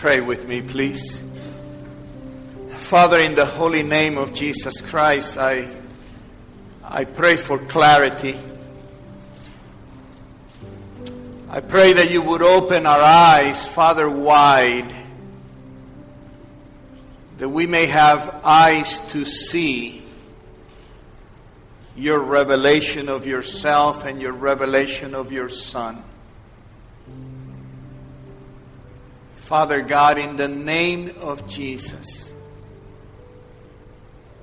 Pray with me, please. Father, in the holy name of Jesus Christ, I, I pray for clarity. I pray that you would open our eyes, Father, wide, that we may have eyes to see your revelation of yourself and your revelation of your Son. Father God, in the name of Jesus,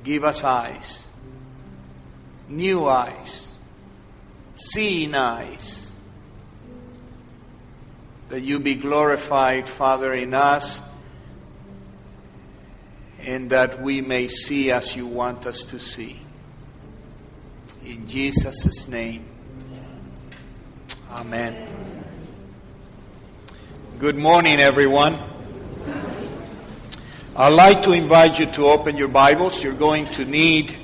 give us eyes, new eyes, seeing eyes, that you be glorified, Father, in us, and that we may see as you want us to see. In Jesus' name, Amen. Good morning, everyone. I'd like to invite you to open your Bibles. You're going to need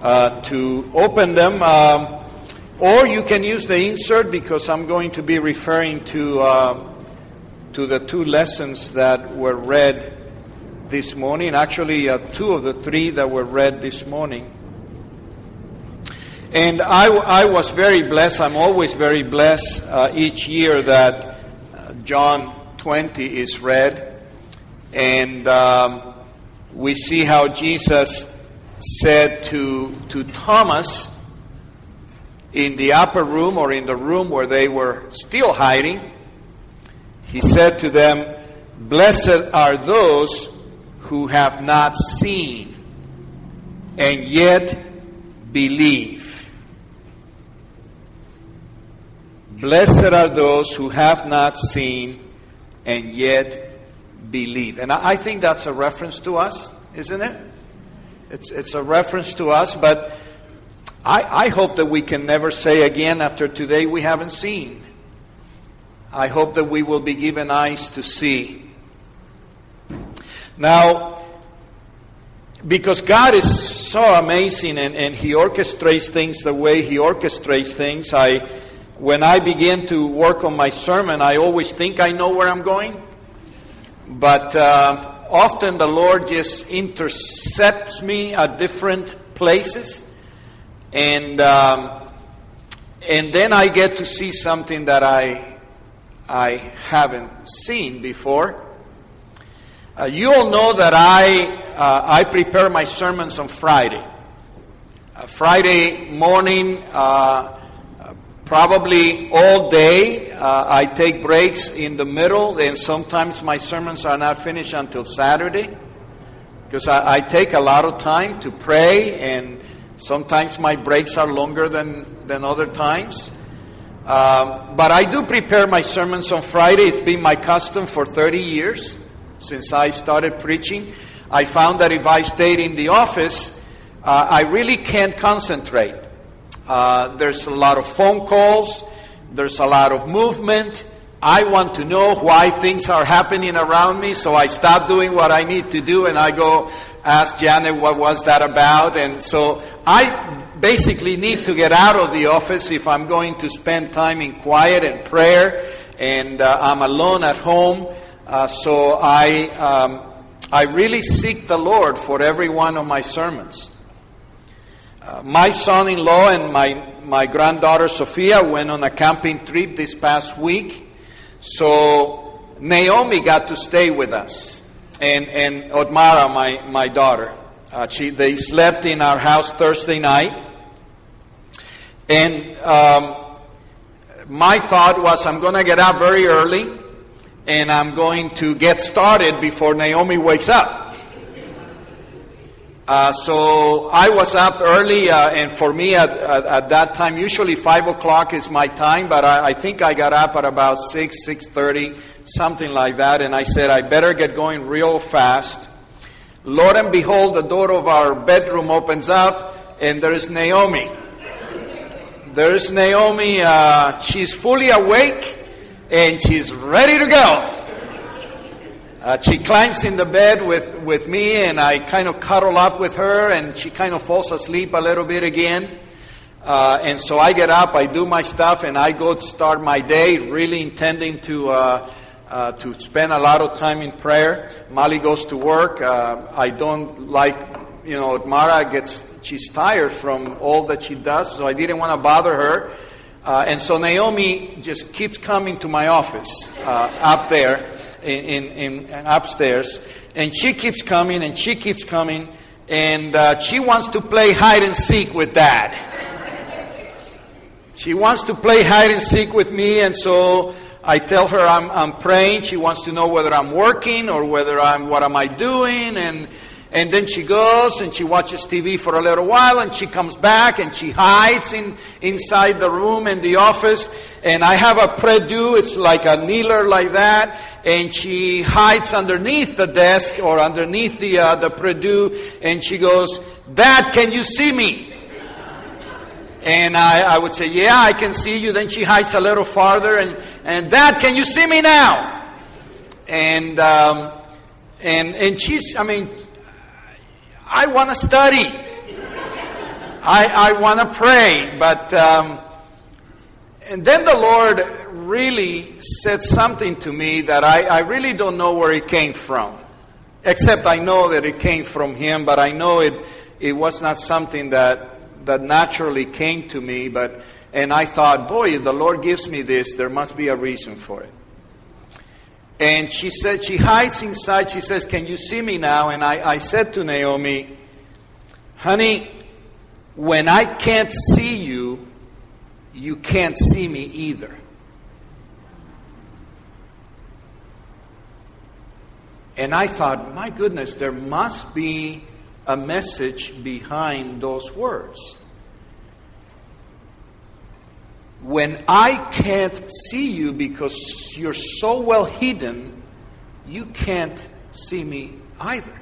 uh, to open them, um, or you can use the insert because I'm going to be referring to uh, to the two lessons that were read this morning. Actually, uh, two of the three that were read this morning. And I, I was very blessed. I'm always very blessed uh, each year that uh, John 20 is read, and um, we see how Jesus said to, to Thomas in the upper room or in the room where they were still hiding, he said to them, Blessed are those who have not seen and yet believe. Blessed are those who have not seen and yet believe. And I think that's a reference to us, isn't it? It's, it's a reference to us, but I, I hope that we can never say again after today we haven't seen. I hope that we will be given eyes to see. Now, because God is so amazing and, and He orchestrates things the way He orchestrates things, I when I begin to work on my sermon, I always think I know where I'm going. But uh, often the Lord just intercepts me at different places. And, um, and then I get to see something that I, I haven't seen before. Uh, you all know that I, uh, I prepare my sermons on Friday. Uh, Friday morning, uh, probably all day. Uh, I take breaks in the middle, and sometimes my sermons are not finished until Saturday because I, I, take a lot of time to pray, and sometimes my breaks are longer than, than other times. Um, but I do prepare my sermons on Friday. It's been my custom for 30 years since I started preaching. I found that if I stayed in the office, uh, I really can't concentrate. Uh, there's a lot of phone calls. There's a lot of movement. I want to know why things are happening around me, so I stop doing what I need to do and I go ask Janet what was that about. And so I basically need to get out of the office if I'm going to spend time in quiet and prayer. And uh, I'm alone at home, uh, so I um, I really seek the Lord for every one of my sermons. Uh, my son in law and my, my granddaughter Sophia went on a camping trip this past week. So Naomi got to stay with us, and, and Otmara, my, my daughter. Uh, she, they slept in our house Thursday night. And um, my thought was, I'm going to get up very early and I'm going to get started before Naomi wakes up. Uh, so I was up early, uh, and for me at, at, at, that time, usually five o'clock is my time, but I, I think I got up at about six, six thirty, something like that, and I said I better get going real fast. Lord and behold, the door of our bedroom opens up, and there is Naomi. There is Naomi. Uh, she's fully awake, and she's ready to go. Uh, she climbs in the bed with, with me, and I kind of cuddle up with her, and she kind of falls asleep a little bit again. Uh, and so I get up, I do my stuff, and I go to start my day, really intending to uh, uh, to spend a lot of time in prayer. Molly goes to work. Uh, I don't like, you know, Mara gets, she's tired from all that she does, so I didn't want to bother her. Uh, and so Naomi just keeps coming to my office up there in, in, in, upstairs. And she keeps coming and she keeps coming. And uh, she wants to play hide and seek with dad. She wants to play hide and seek with me. And so I tell her I'm, I'm praying. She wants to know whether I'm working or whether I'm, what am I doing? And and then she goes and she watches TV for a little while and she comes back and she hides in, inside the room in the office. And I have a prie-dieu, it's like a kneeler like that. And she hides underneath the desk or underneath the, uh, the prie-dieu and she goes, Dad, can you see me? And I, I would say, Yeah, I can see you. Then she hides a little farther and, and Dad, can you see me now? And, um, and, and she's, I mean, I want to study. I, I want to pray. But, um, and then the Lord really said something to me that I, I really don't know where it came from. Except I know that it came from Him, but I know it, it was not something that, that naturally came to me. But, and I thought, boy, if the Lord gives me this, there must be a reason for it. And she said, she hides inside. She says, Can you see me now? And I, I said to Naomi, Honey, when I can't see you, you can't see me either. And I thought, my goodness, there must be a message behind those words. When I can't see you because you're so well hidden, you can't see me either.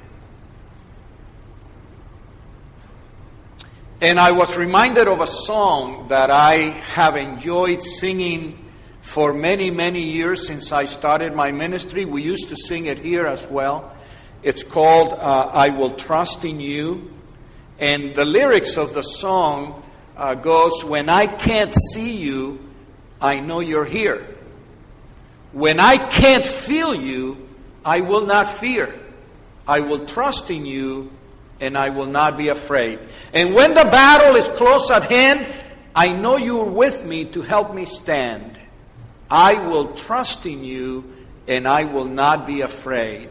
And I was reminded of a song that I have enjoyed singing for many, many years since I started my ministry. We used to sing it here as well. It's called uh, I Will Trust in You. And the lyrics of the song uh, goes, When I can't see you, I know you're here. When I can't feel you, I will not fear. I will trust in you and I will not be afraid. And when the battle is close at hand, I know you are with me to help me stand. I will trust in you and I will not be afraid.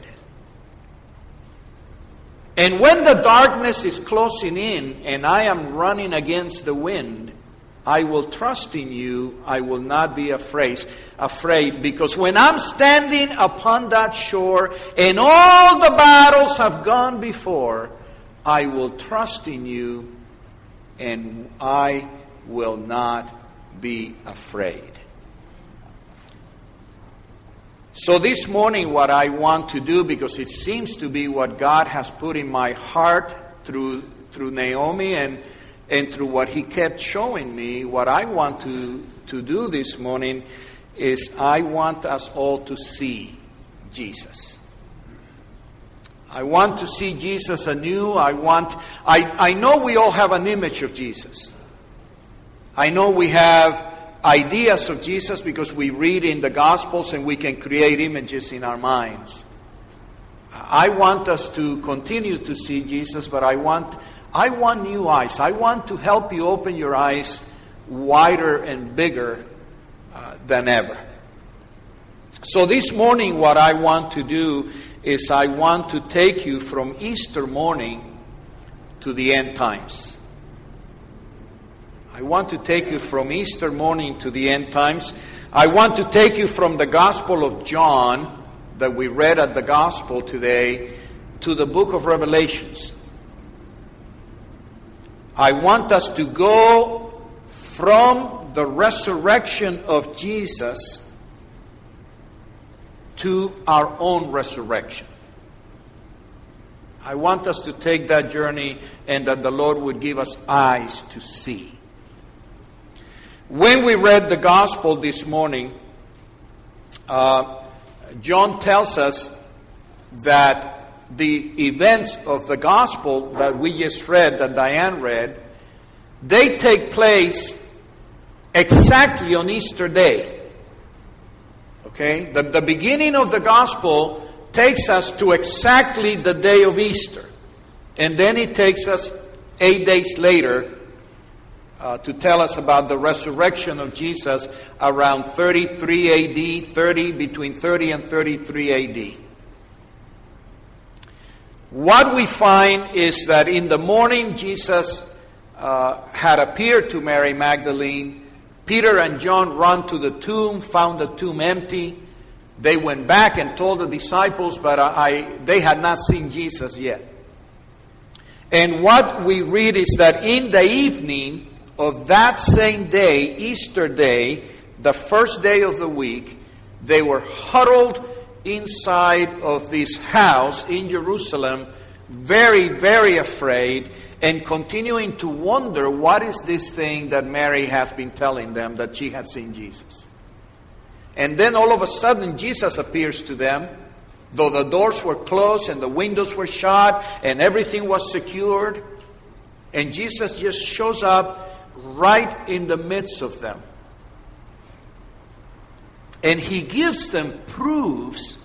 And when the darkness is closing in and I am running against the wind, I will trust in you. I will not be afraid. Afraid because when I'm standing upon that shore and all the battles have gone before, I will trust in you and I will not be afraid. So, this morning, what I want to do, because it seems to be what God has put in my heart through, through Naomi and, and through what He kept showing me, what I want to, to do this morning is I want us all to see Jesus. I want to see Jesus anew. I want, I, I know we all have an image of Jesus. I know we have ideas of Jesus because we read in the Gospels and we can create images in our minds. I want us to continue to see Jesus, but I want, I want new eyes. I want to help you open your eyes wider and bigger uh, than ever. So, this morning, what I want to do is I want to take you from Easter morning to the end times. I want to take you from Easter morning to the end times. I want to take you from the Gospel of John that we read at the Gospel today to the book of Revelations. I want us to go from the resurrection of Jesus to our own resurrection. I want us to take that journey and that the Lord would give us eyes to see. When we read the gospel this morning, uh, John tells us that the events of the gospel that we just read, that Diane read, they take place exactly on Easter Day. Okay? The, the beginning of the gospel takes us to exactly the day of Easter. And then it takes us eight days later uh, to tell us about the resurrection of Jesus around 33 AD, 30, between 30 and 33 AD. What we find is that in the morning Jesus uh, had appeared to Mary Magdalene. Peter and John run to the tomb, found the tomb empty. They went back and told the disciples, but I, they had not seen Jesus yet. And what we read is that in the evening of that same day, Easter day, the first day of the week, they were huddled inside of this house in Jerusalem, very, very afraid and continuing to wonder what is this thing that Mary has been telling them that she had seen Jesus. And then all of a sudden, Jesus appears to them, though the doors were closed and the windows were shut and everything was secured. And Jesus just shows up right in the midst of them. And he gives them proofs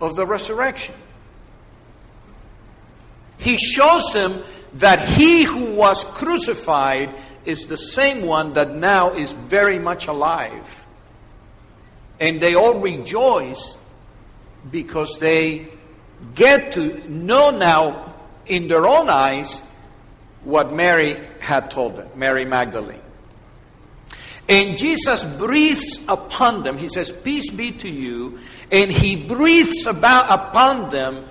of the resurrection. He shows them that he who was crucified is the same one that now is very much alive. And they all rejoice because they get to know now in their own eyes what Mary had told them, Mary Magdalene. And Jesus breathes upon them. He says, Peace be to you. And he breathes about upon them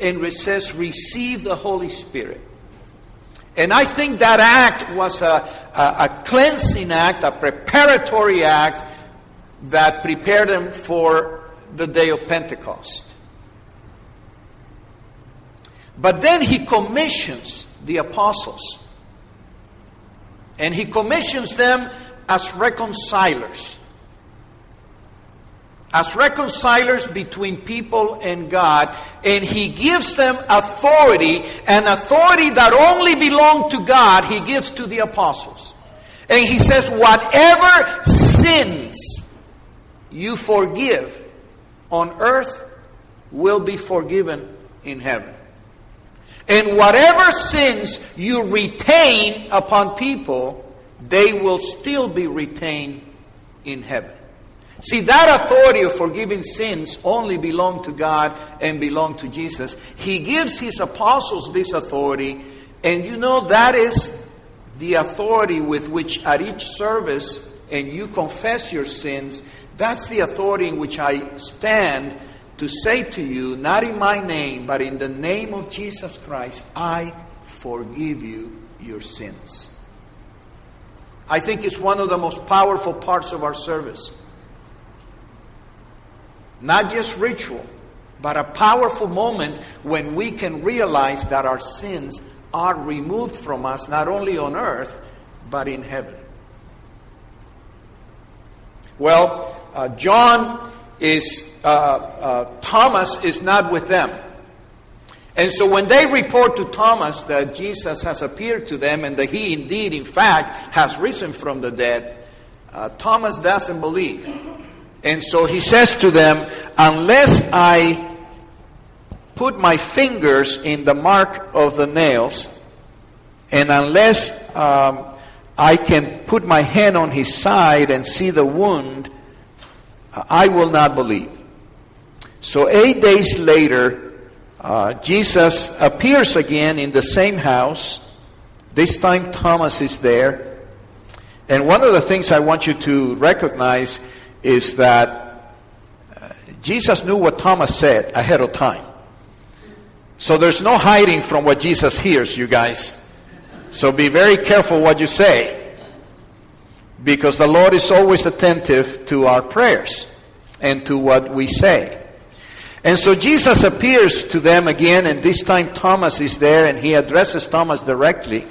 and says, Receive the Holy Spirit. And I think that act was a, a, a cleansing act, a preparatory act that prepared them for the day of Pentecost. But then he commissions the apostles. And he commissions them as reconcilers. As reconcilers between people and God. And he gives them authority, an authority that only belonged to God, he gives to the apostles. And he says, whatever sins you forgive on earth will be forgiven in heaven. And whatever sins you retain upon people, they will still be retained in heaven. See, that authority of forgiving sins only belonged to God and belonged to Jesus. He gives his apostles this authority, and you know that is the authority with which at each service and you confess your sins, that's the authority in which I stand to say to you, not in my name, but in the name of Jesus Christ, I forgive you your sins. I think it's one of the most powerful parts of our service. Not just ritual, but a powerful moment when we can realize that our sins are removed from us, not only on earth, but in heaven. Well, uh, John is, uh, uh, Thomas is not with them. And so when they report to Thomas that Jesus has appeared to them and that he indeed, in fact, has risen from the dead, uh, Thomas doesn't believe. And so he says to them, Unless I put my fingers in the mark of the nails, and unless um, I can put my hand on his side and see the wound, I will not believe. So, eight days later, uh, Jesus appears again in the same house. This time, Thomas is there. And one of the things I want you to recognize is that uh, Jesus knew what Thomas said ahead of time. So, there's no hiding from what Jesus hears, you guys. So be very careful what you say because the Lord is always attentive to our prayers and to what we say. And so Jesus appears to them again, and this time Thomas is there, and he addresses Thomas directly.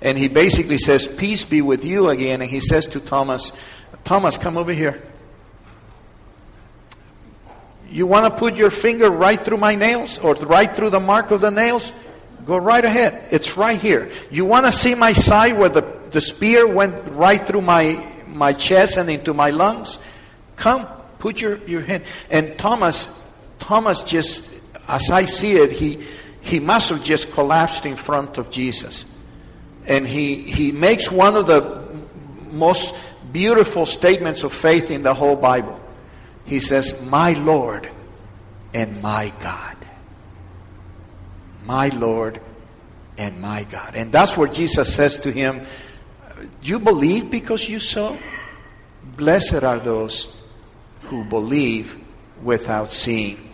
And he basically says, Peace be with you again. And he says to Thomas, Thomas, come over here. You want to put your finger right through my nails or right through the mark of the nails? Go right ahead. It's right here. You want to see my side where the, the spear went right through my, my chest and into my lungs? Come, put your, your hand. And Thomas, Thomas just, as I see it, he, he must have just collapsed in front of Jesus. And he, he makes one of the most beautiful statements of faith in the whole Bible. He says, My Lord and my God. My Lord and my God. And that's where Jesus says to him, You believe because you saw? Blessed are those who believe without seeing.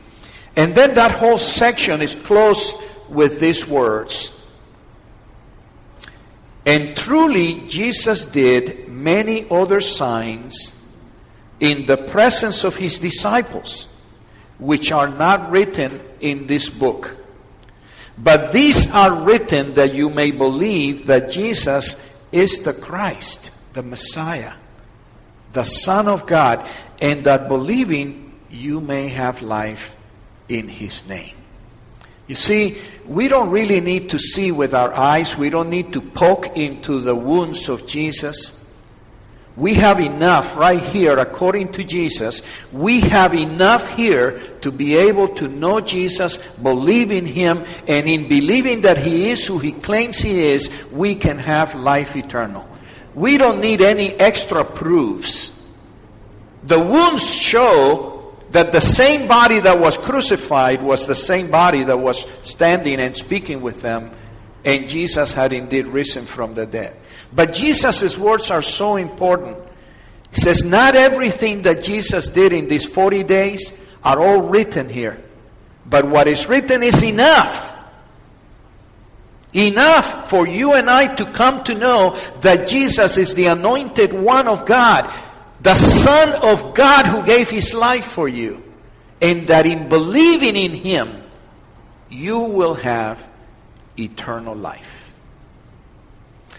And then that whole section is closed with these words. And truly, Jesus did many other signs in the presence of his disciples, which are not written in this book. But these are written that you may believe that Jesus is the Christ, the Messiah, the Son of God, and that believing you may have life in his name. You see, we don't really need to see with our eyes, we don't need to poke into the wounds of Jesus. We have enough right here, according to Jesus. We have enough here to be able to know Jesus, believe in Him, and in believing that He is who He claims He is, we can have life eternal. We don't need any extra proofs. The wounds show that the same body that was crucified was the same body that was standing and speaking with them, and Jesus had indeed risen from the dead. But Jesus' words are so important. He says, Not everything that Jesus did in these 40 days are all written here. But what is written is enough. Enough for you and I to come to know that Jesus is the anointed one of God, the Son of God who gave his life for you. And that in believing in him, you will have eternal life.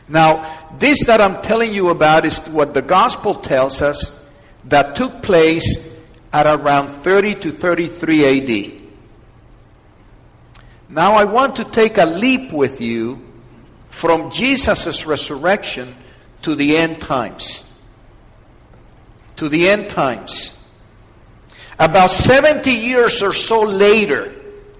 Now, this that I'm telling you about is what the gospel tells us that took place at around 30 to 33 AD. Now, I want to take a leap with you from Jesus' resurrection to the end times. To the end times. About 70 years or so later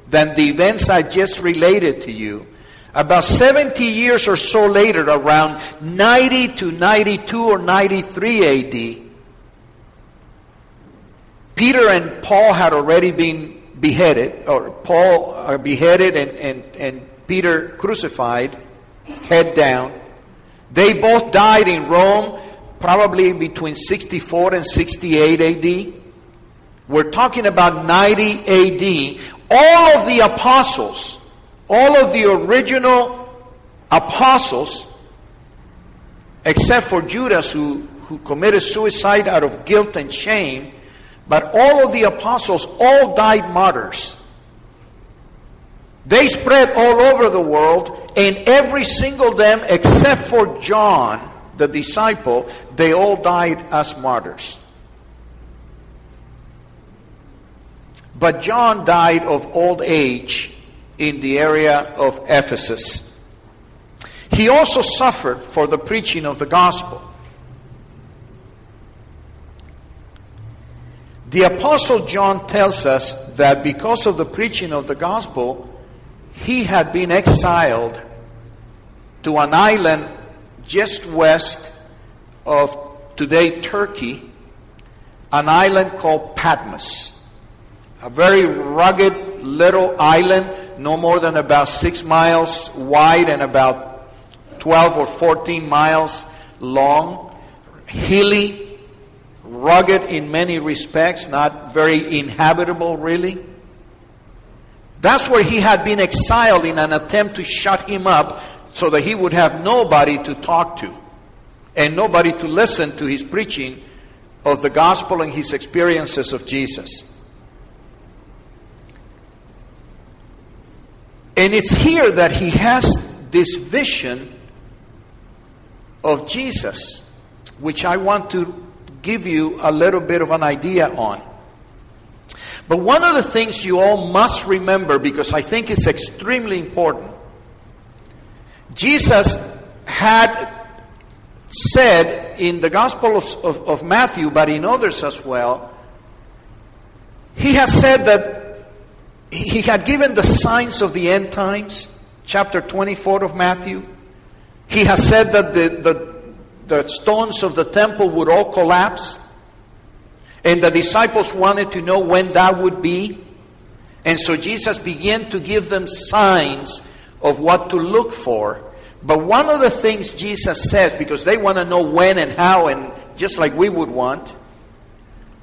than the events I just related to you, about 70 years or so later, around 90 to 92 or 93 AD, Peter and Paul had already been beheaded, or Paul uh, beheaded and, and, and Peter crucified, head down. They both died in Rome, probably between 64 and 68 AD. We're talking about 90 AD. All of the apostles all of the original apostles, except for Judas, who, who committed suicide out of guilt and shame, but all of the apostles all died martyrs. They spread all over the world, and every single them, except for John, the disciple, they all died as martyrs. But John died of old age in the area of Ephesus. He also suffered for the preaching of the gospel. The Apostle John tells us that because of the preaching of the gospel, he had been exiled to an island just west of today Turkey, an island called Patmos. A very rugged little island no more than about six miles wide and about 12 or 14 miles long, hilly, rugged in many respects, not very inhabitable really. That's where he had been exiled in an attempt to shut him up so that he would have nobody to talk to and nobody to listen to his preaching of the gospel and his experiences of Jesus. And it's here that he has this vision of Jesus, which I want to give you a little bit of an idea on. But one of the things you all must remember, because I think it's extremely important, Jesus had said in the Gospel of, of, of Matthew, but in others as well, he has said that he had given the signs of the end times, chapter 24 of Matthew. He has said that the, the, the stones of the temple would all collapse. And the disciples wanted to know when that would be. And so Jesus began to give them signs of what to look for. But one of the things Jesus says, because they want to know when and how, and just like we would want,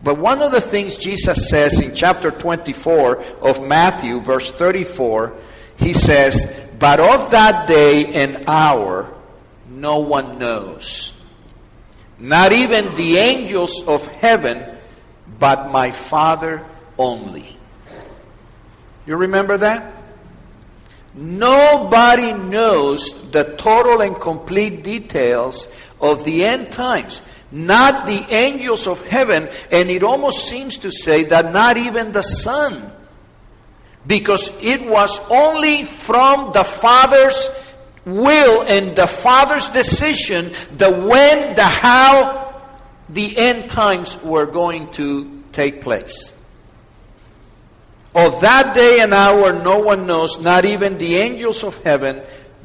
but one of the things Jesus says in chapter 24 of Matthew, verse 34, he says, But of that day and hour no one knows, not even the angels of heaven, but my Father only. You remember that? Nobody knows the total and complete details of the end times. Not the angels of heaven, and it almost seems to say that not even the Son. Because it was only from the Father's will and the Father's decision the when, the how, the end times were going to take place. Of that day and hour, no one knows, not even the angels of heaven,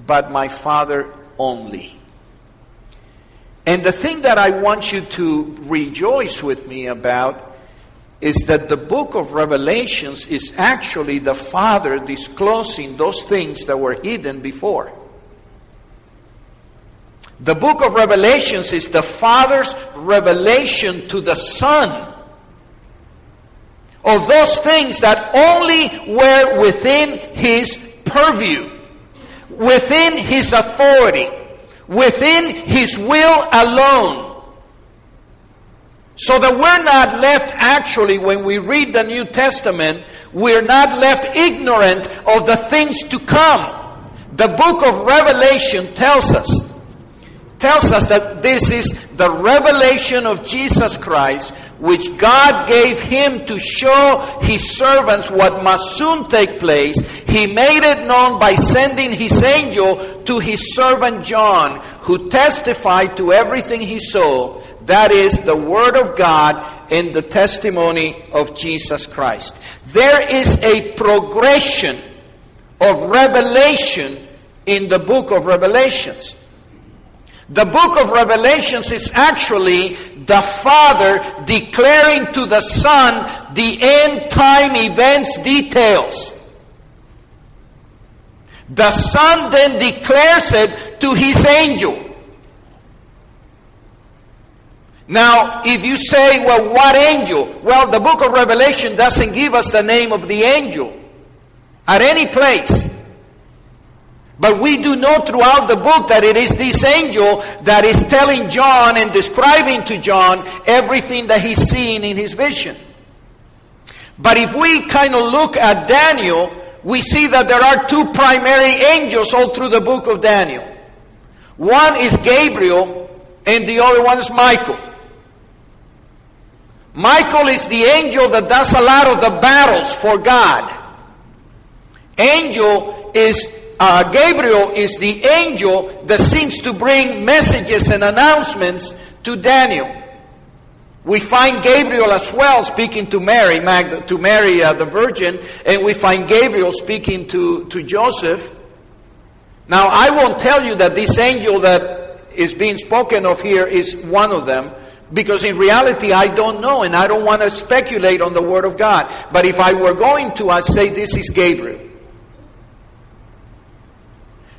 but my Father only. And the thing that I want you to rejoice with me about is that the book of Revelations is actually the Father disclosing those things that were hidden before. The book of Revelations is the Father's revelation to the Son of those things that only were within his purview, within his authority, within his will alone. So that we're not left actually, when we read the New Testament, we're not left ignorant of the things to come. The book of Revelation tells us tells us that this is the revelation of Jesus Christ, which God gave him to show his servants what must soon take place. He made it known by sending his angel to his servant John, who testified to everything he saw. That is the word of God and the testimony of Jesus Christ. There is a progression of revelation in the book of Revelations. The book of Revelations is actually the Father declaring to the Son the end time events details. The Son then declares it to his angel. Now, if you say, well, what angel? Well, the book of Revelation doesn't give us the name of the angel at any place. But we do know throughout the book that it is this angel that is telling John and describing to John everything that he's seeing in his vision. But if we kind of look at Daniel, we see that there are two primary angels all through the book of Daniel. One is Gabriel, and the other one is Michael. Michael is the angel that does a lot of the battles for God. Angel is uh, Gabriel is the angel that seems to bring messages and announcements to Daniel. We find Gabriel as well speaking to Mary, Magda, to Mary uh, the Virgin, and we find Gabriel speaking to, to Joseph. Now, I won't tell you that this angel that is being spoken of here is one of them, because in reality, I don't know, and I don't want to speculate on the Word of God. But if I were going to, I'd say this is Gabriel.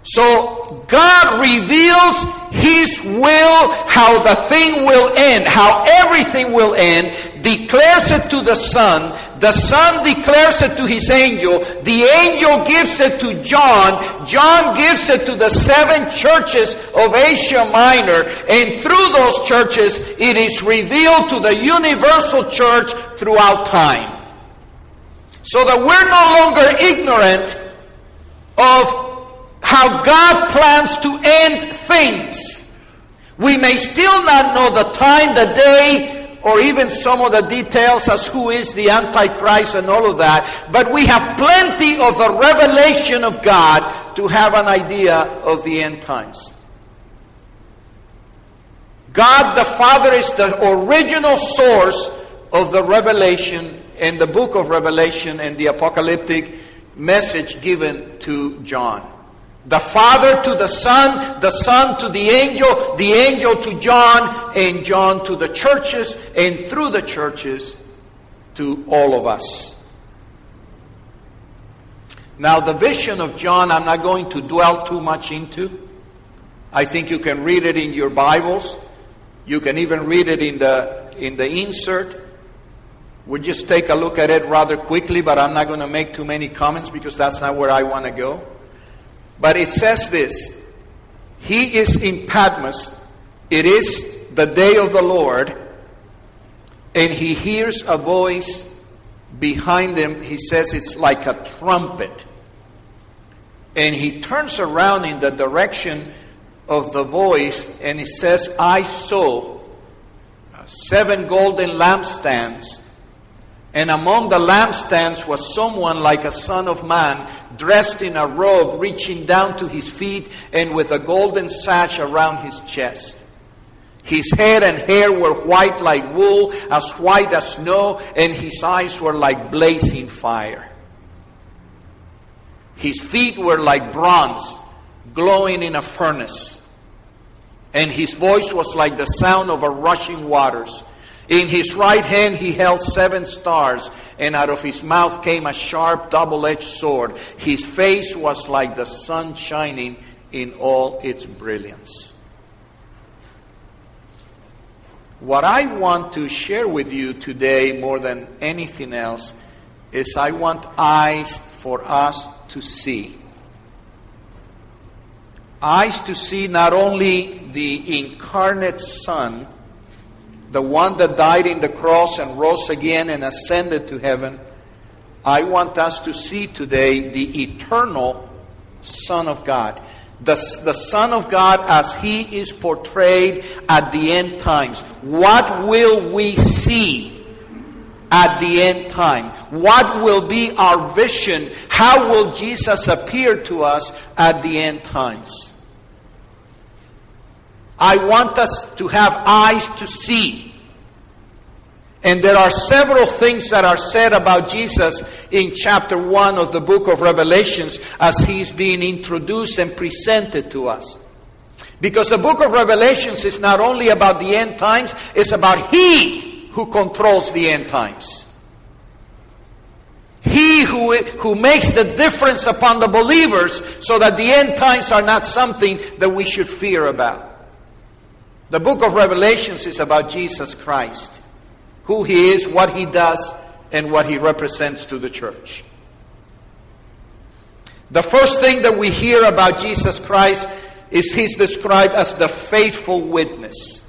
So God reveals His will, how the thing will end, how everything will end, declares it to the Son. The Son declares it to His angel. The angel gives it to John. John gives it to the seven churches of Asia Minor. And through those churches, it is revealed to the universal church throughout time. So that we're no longer ignorant of how God plans to end things. We may still not know the time, the day, or even some of the details as who is the Antichrist and all of that, but we have plenty of the revelation of God to have an idea of the end times. God the Father is the original source of the revelation in the book of Revelation and the apocalyptic message given to John. The Father to the Son, the Son to the angel, the angel to John, and John to the churches, and through the churches to all of us. Now, the vision of John, I'm not going to dwell too much into. I think you can read it in your Bibles. You can even read it in the, in the insert. We'll just take a look at it rather quickly, but I'm not going to make too many comments because that's not where I want to go. But it says this He is in Patmos. It is the day of the Lord, and he hears a voice behind him. He says it's like a trumpet. And he turns around in the direction of the voice and he says, I saw seven golden lampstands. And among the lampstands was someone like a son of man, dressed in a robe reaching down to his feet and with a golden sash around his chest. His head and hair were white like wool, as white as snow, and his eyes were like blazing fire. His feet were like bronze, glowing in a furnace. And his voice was like the sound of a rushing waters. In his right hand he held seven stars, and out of his mouth came a sharp double edged sword. His face was like the sun shining in all its brilliance. What I want to share with you today, more than anything else, is I want eyes for us to see. Eyes to see not only the incarnate Son the one that died in the cross and rose again and ascended to heaven, I want us to see today the eternal Son of God. The, the Son of God as He is portrayed at the end times. What will we see at the end time? What will be our vision? How will Jesus appear to us at the end times? I want us to have eyes to see. And there are several things that are said about Jesus in chapter 1 of the book of Revelations as he's being introduced and presented to us. Because the book of Revelations is not only about the end times, it's about He who controls the end times. He who, who makes the difference upon the believers so that the end times are not something that we should fear about. The book of Revelations is about Jesus Christ, who he is, what he does, and what he represents to the church. The first thing that we hear about Jesus Christ is he's described as the faithful witness.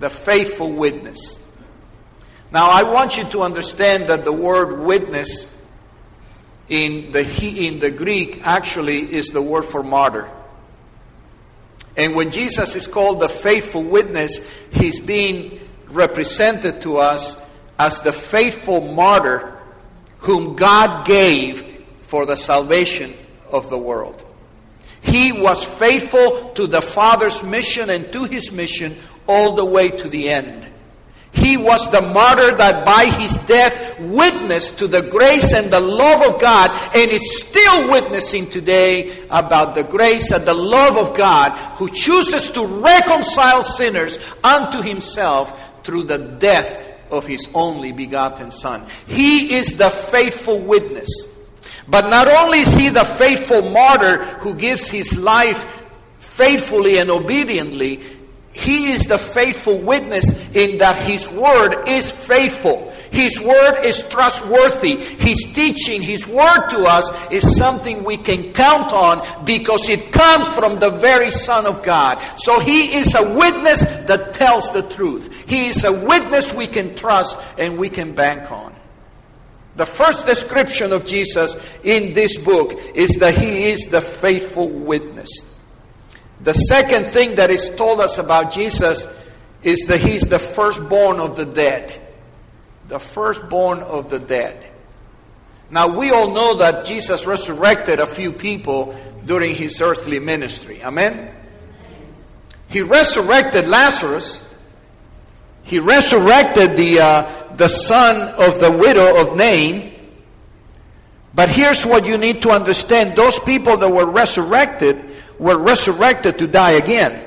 The faithful witness. Now, I want you to understand that the word witness in the, in the Greek actually is the word for martyr. And when Jesus is called the faithful witness, he's being represented to us as the faithful martyr whom God gave for the salvation of the world. He was faithful to the Father's mission and to his mission all the way to the end. He was the martyr that by his death witnessed to the grace and the love of God and is still witnessing today about the grace and the love of God who chooses to reconcile sinners unto himself through the death of his only begotten Son. He is the faithful witness. But not only is he the faithful martyr who gives his life faithfully and obediently, he is the faithful witness in that His word is faithful. His word is trustworthy. His teaching, His word to us is something we can count on because it comes from the very Son of God. So He is a witness that tells the truth. He is a witness we can trust and we can bank on. The first description of Jesus in this book is that He is the faithful witness. The second thing that is told us about Jesus is that he's the firstborn of the dead. The firstborn of the dead. Now, we all know that Jesus resurrected a few people during his earthly ministry. Amen? He resurrected Lazarus, He resurrected the, uh, the son of the widow of Nain. But here's what you need to understand those people that were resurrected were resurrected to die again.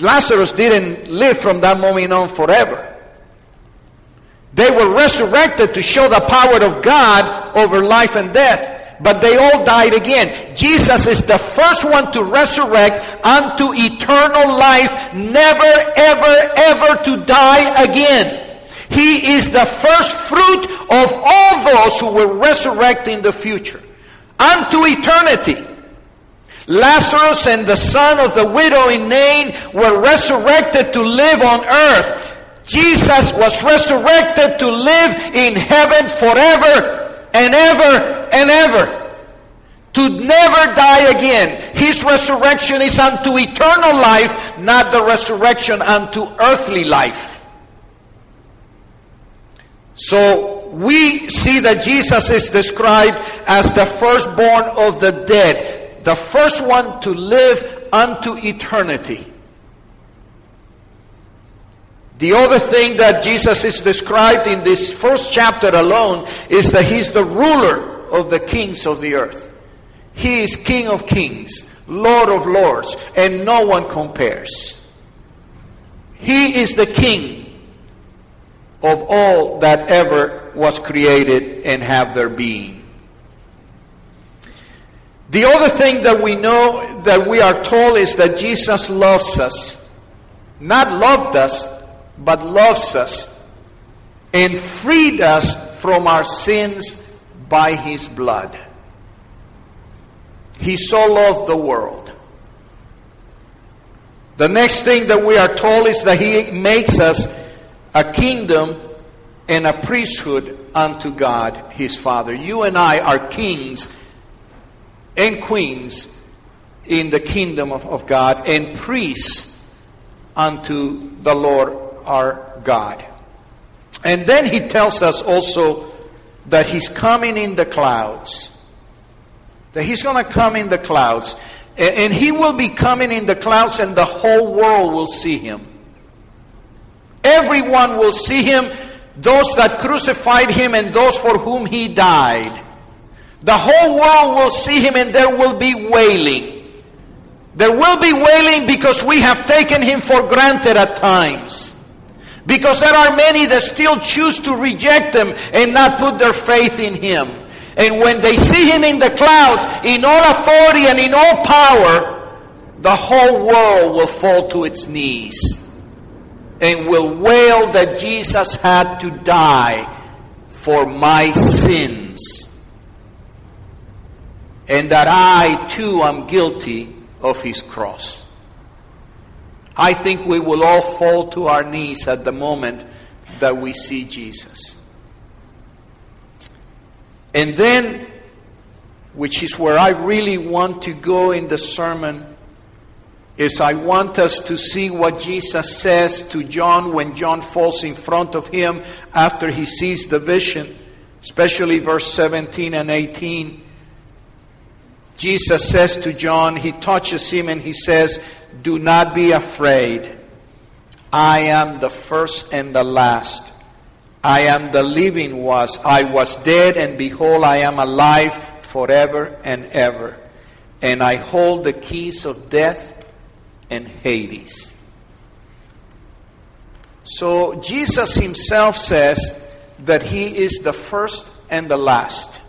Lazarus didn't live from that moment on forever. They were resurrected to show the power of God over life and death, but they all died again. Jesus is the first one to resurrect unto eternal life, never, ever, ever to die again. He is the first fruit of all those who will resurrect in the future unto eternity. Lazarus and the son of the widow in Nain were resurrected to live on earth. Jesus was resurrected to live in heaven forever and ever and ever. To never die again. His resurrection is unto eternal life, not the resurrection unto earthly life. So we see that Jesus is described as the firstborn of the dead, the first one to live unto eternity. The other thing that Jesus is described in this first chapter alone is that he's the ruler of the kings of the earth. He is King of kings, Lord of lords, and no one compares. He is the King of all that ever was created and have their being. The other thing that we know that we are told is that Jesus loves us. Not loved us, but loves us and freed us from our sins by his blood. He so loved the world. The next thing that we are told is that he makes us a kingdom and a priesthood unto God his Father. You and I are kings and queens in the kingdom of, of God and priests unto the Lord our God. And then he tells us also that he's coming in the clouds. That he's going to come in the clouds. And he will be coming in the clouds, and the whole world will see him. Everyone will see him, those that crucified him and those for whom he died. The whole world will see him, and there will be wailing. There will be wailing because we have taken him for granted at times. Because there are many that still choose to reject him and not put their faith in him. And when they see him in the clouds, in all authority and in all power, the whole world will fall to its knees and will wail that Jesus had to die for my sins. And that I too am guilty of his cross. I think we will all fall to our knees at the moment that we see Jesus. And then, which is where I really want to go in the sermon, is I want us to see what Jesus says to John when John falls in front of him after he sees the vision, especially verse 17 and 18. Jesus says to John, he touches him and he says, Do not be afraid. I am the first and the last. I am the living was. I was dead, and behold, I am alive forever and ever. And I hold the keys of death and Hades. So Jesus himself says that he is the first and the last.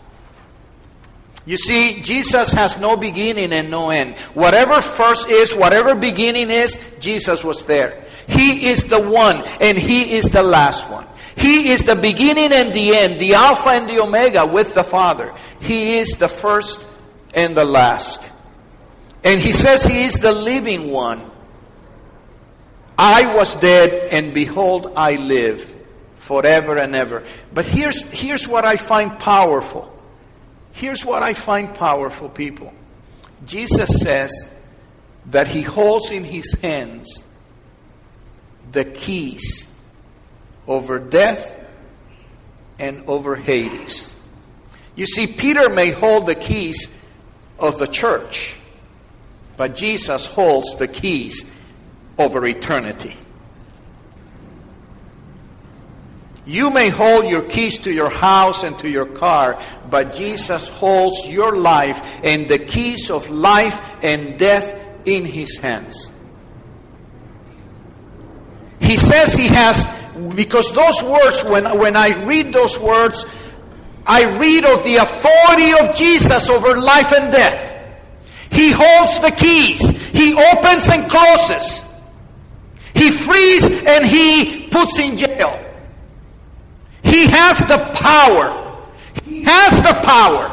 You see, Jesus has no beginning and no end. Whatever first is, whatever beginning is, Jesus was there. He is the one, and He is the last one. He is the beginning and the end, the Alpha and the Omega with the Father. He is the first and the last. And He says He is the living one. I was dead, and behold, I live forever and ever. But here's, here's what I find powerful. Here's what I find powerful, people. Jesus says that he holds in his hands the keys over death and over Hades. You see, Peter may hold the keys of the church, but Jesus holds the keys over eternity. You may hold your keys to your house and to your car, but Jesus holds your life and the keys of life and death in his hands. He says he has, because those words, when, when I read those words, I read of the authority of Jesus over life and death. He holds the keys. He opens and closes. He frees and he puts in jail. He has the power. He has the power.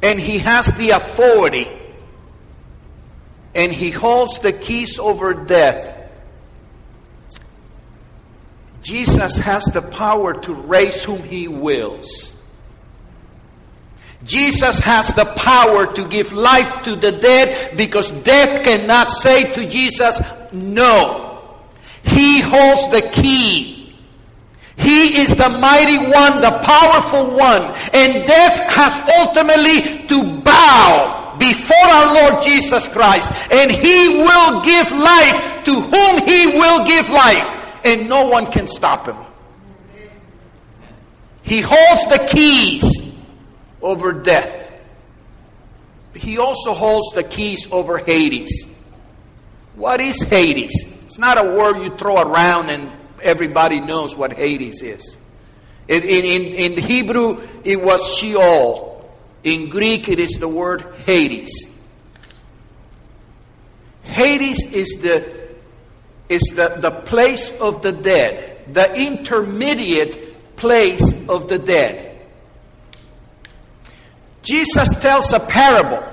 And he has the authority. And he holds the keys over death. Jesus has the power to raise whom he wills. Jesus has the power to give life to the dead because death cannot say to Jesus, no. He holds the key. He is the mighty one, the powerful one. And death has ultimately to bow before our Lord Jesus Christ. And he will give life to whom he will give life. And no one can stop him. He holds the keys over death. He also holds the keys over Hades. What is Hades? It's not a word you throw around and everybody knows what Hades is. In, in, in Hebrew, it was Sheol. In Greek, it is the word Hades. Hades is the, is the, the place of the dead, the intermediate place of the dead. Jesus tells a parable,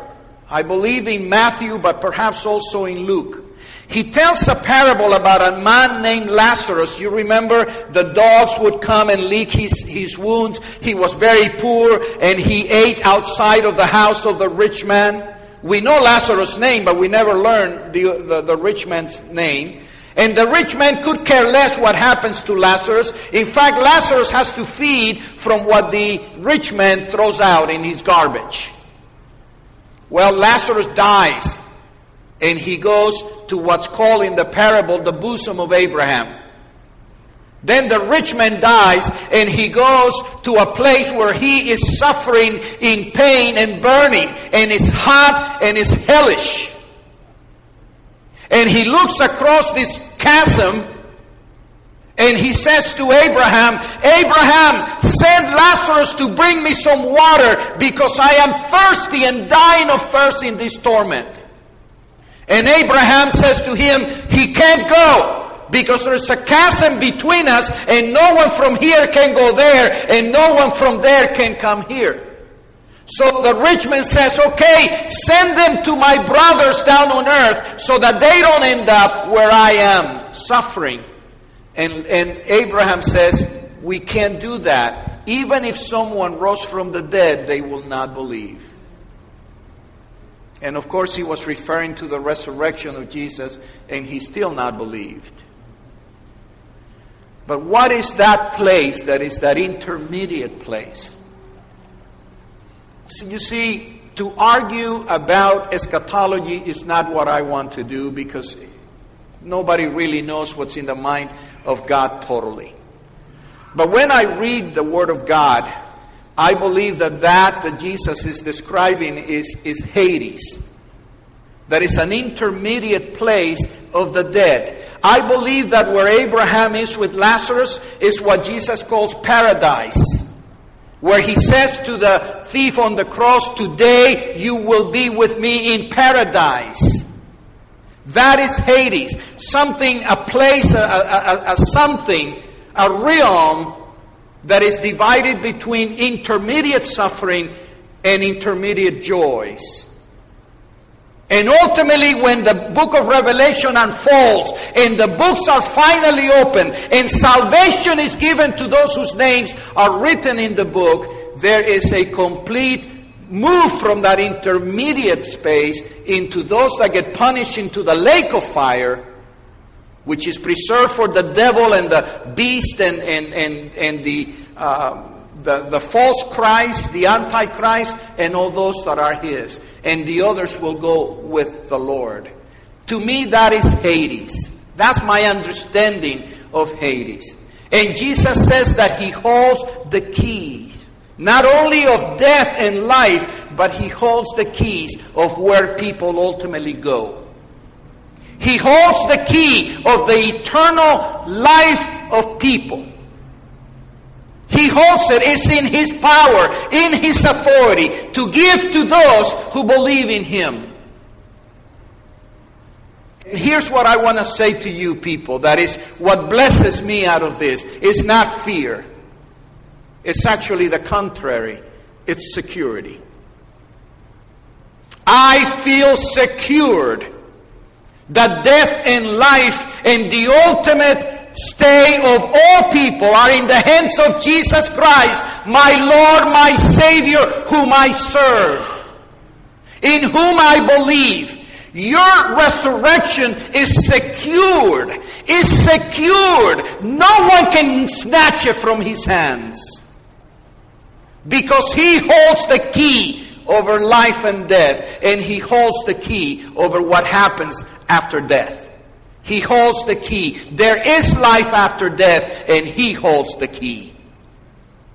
I believe in Matthew, but perhaps also in Luke. He tells a parable about a man named Lazarus. You remember the dogs would come and lick his, his wounds. He was very poor and he ate outside of the house of the rich man. We know Lazarus' name, but we never learn the, the, the rich man's name. And the rich man could care less what happens to Lazarus. In fact, Lazarus has to feed from what the rich man throws out in his garbage. Well, Lazarus dies, and he goes to what's called in the parable the bosom of Abraham. Then the rich man dies, and he goes to a place where he is suffering in pain and burning, and it's hot and it's hellish. And he looks across this chasm and he says to Abraham, Abraham, send Lazarus to bring me some water because I am thirsty and dying of thirst in this torment. And Abraham says to him, He can't go because there's a chasm between us and no one from here can go there and no one from there can come here. So the rich man says, okay, send them to my brothers down on earth so that they don't end up where I am, suffering. And, and Abraham says, we can't do that. Even if someone rose from the dead, they will not believe. And of course, he was referring to the resurrection of Jesus, and he still not believed. But what is that place that is that intermediate place? So you see, to argue about eschatology is not what I want to do because nobody really knows what's in the mind of God totally. But when I read the Word of God, I believe that that that Jesus is describing is, is Hades. That is an intermediate place of the dead. I believe that where Abraham is with Lazarus is what Jesus calls paradise where he says to the thief on the cross, Today you will be with me in paradise. That is Hades. Something, a place, a, a, a, something, a realm that is divided between intermediate suffering and intermediate joys. And ultimately, when the book of Revelation unfolds and the books are finally opened and salvation is given to those whose names are written in the book, there is a complete move from that intermediate space into those that get punished into the lake of fire, which is preserved for the devil and the beast and, and, and, and the. Uh, the, the false Christ, the Antichrist, and all those that are his. And the others will go with the Lord. To me, that is Hades. That's my understanding of Hades. And Jesus says that he holds the keys, not only of death and life, but he holds the keys of where people ultimately go. He holds the key of the eternal life of people. He holds it. It's in His power, in His authority to give to those who believe in Him. And here's what I want to say to you, people. That is what blesses me out of this. It's not fear, it's actually the contrary, it's security. I feel secured that death and life and the ultimate stay of all people are in the hands of Jesus Christ, my Lord, my Savior, whom I serve, in whom I believe. Your resurrection is secured. Is secured. No one can snatch it from his hands. Because he holds the key over life and death, and he holds the key over what happens after death. He holds the key. There is life after death, and He holds the key.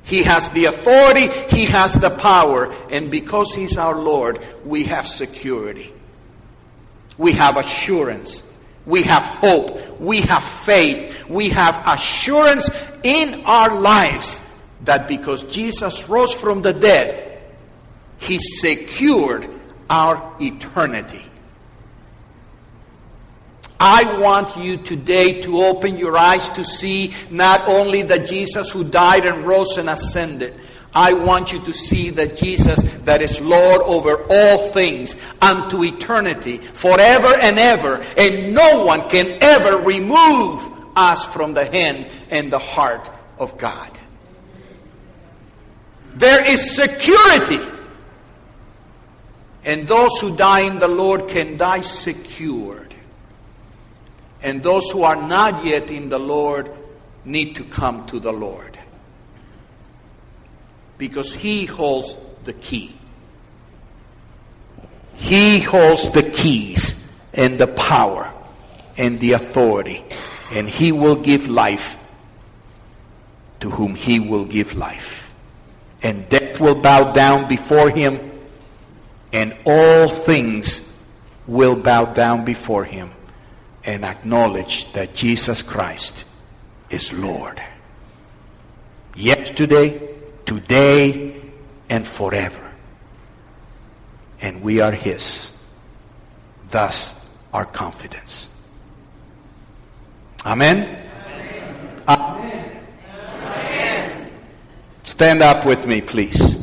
He has the authority, He has the power, and because He's our Lord, we have security. We have assurance. We have hope. We have faith. We have assurance in our lives that because Jesus rose from the dead, He secured our eternity. I want you today to open your eyes to see not only the Jesus who died and rose and ascended. I want you to see that Jesus that is Lord over all things unto eternity, forever and ever, and no one can ever remove us from the hand and the heart of God. There is security. And those who die in the Lord can die secured. And those who are not yet in the Lord need to come to the Lord. Because He holds the key. He holds the keys and the power and the authority. And He will give life to whom He will give life. And death will bow down before Him, and all things will bow down before Him and acknowledge that Jesus Christ is Lord. Yesterday, today, and forever. And we are His. Thus, our confidence. Amen? Amen. Amen. Stand up with me, please.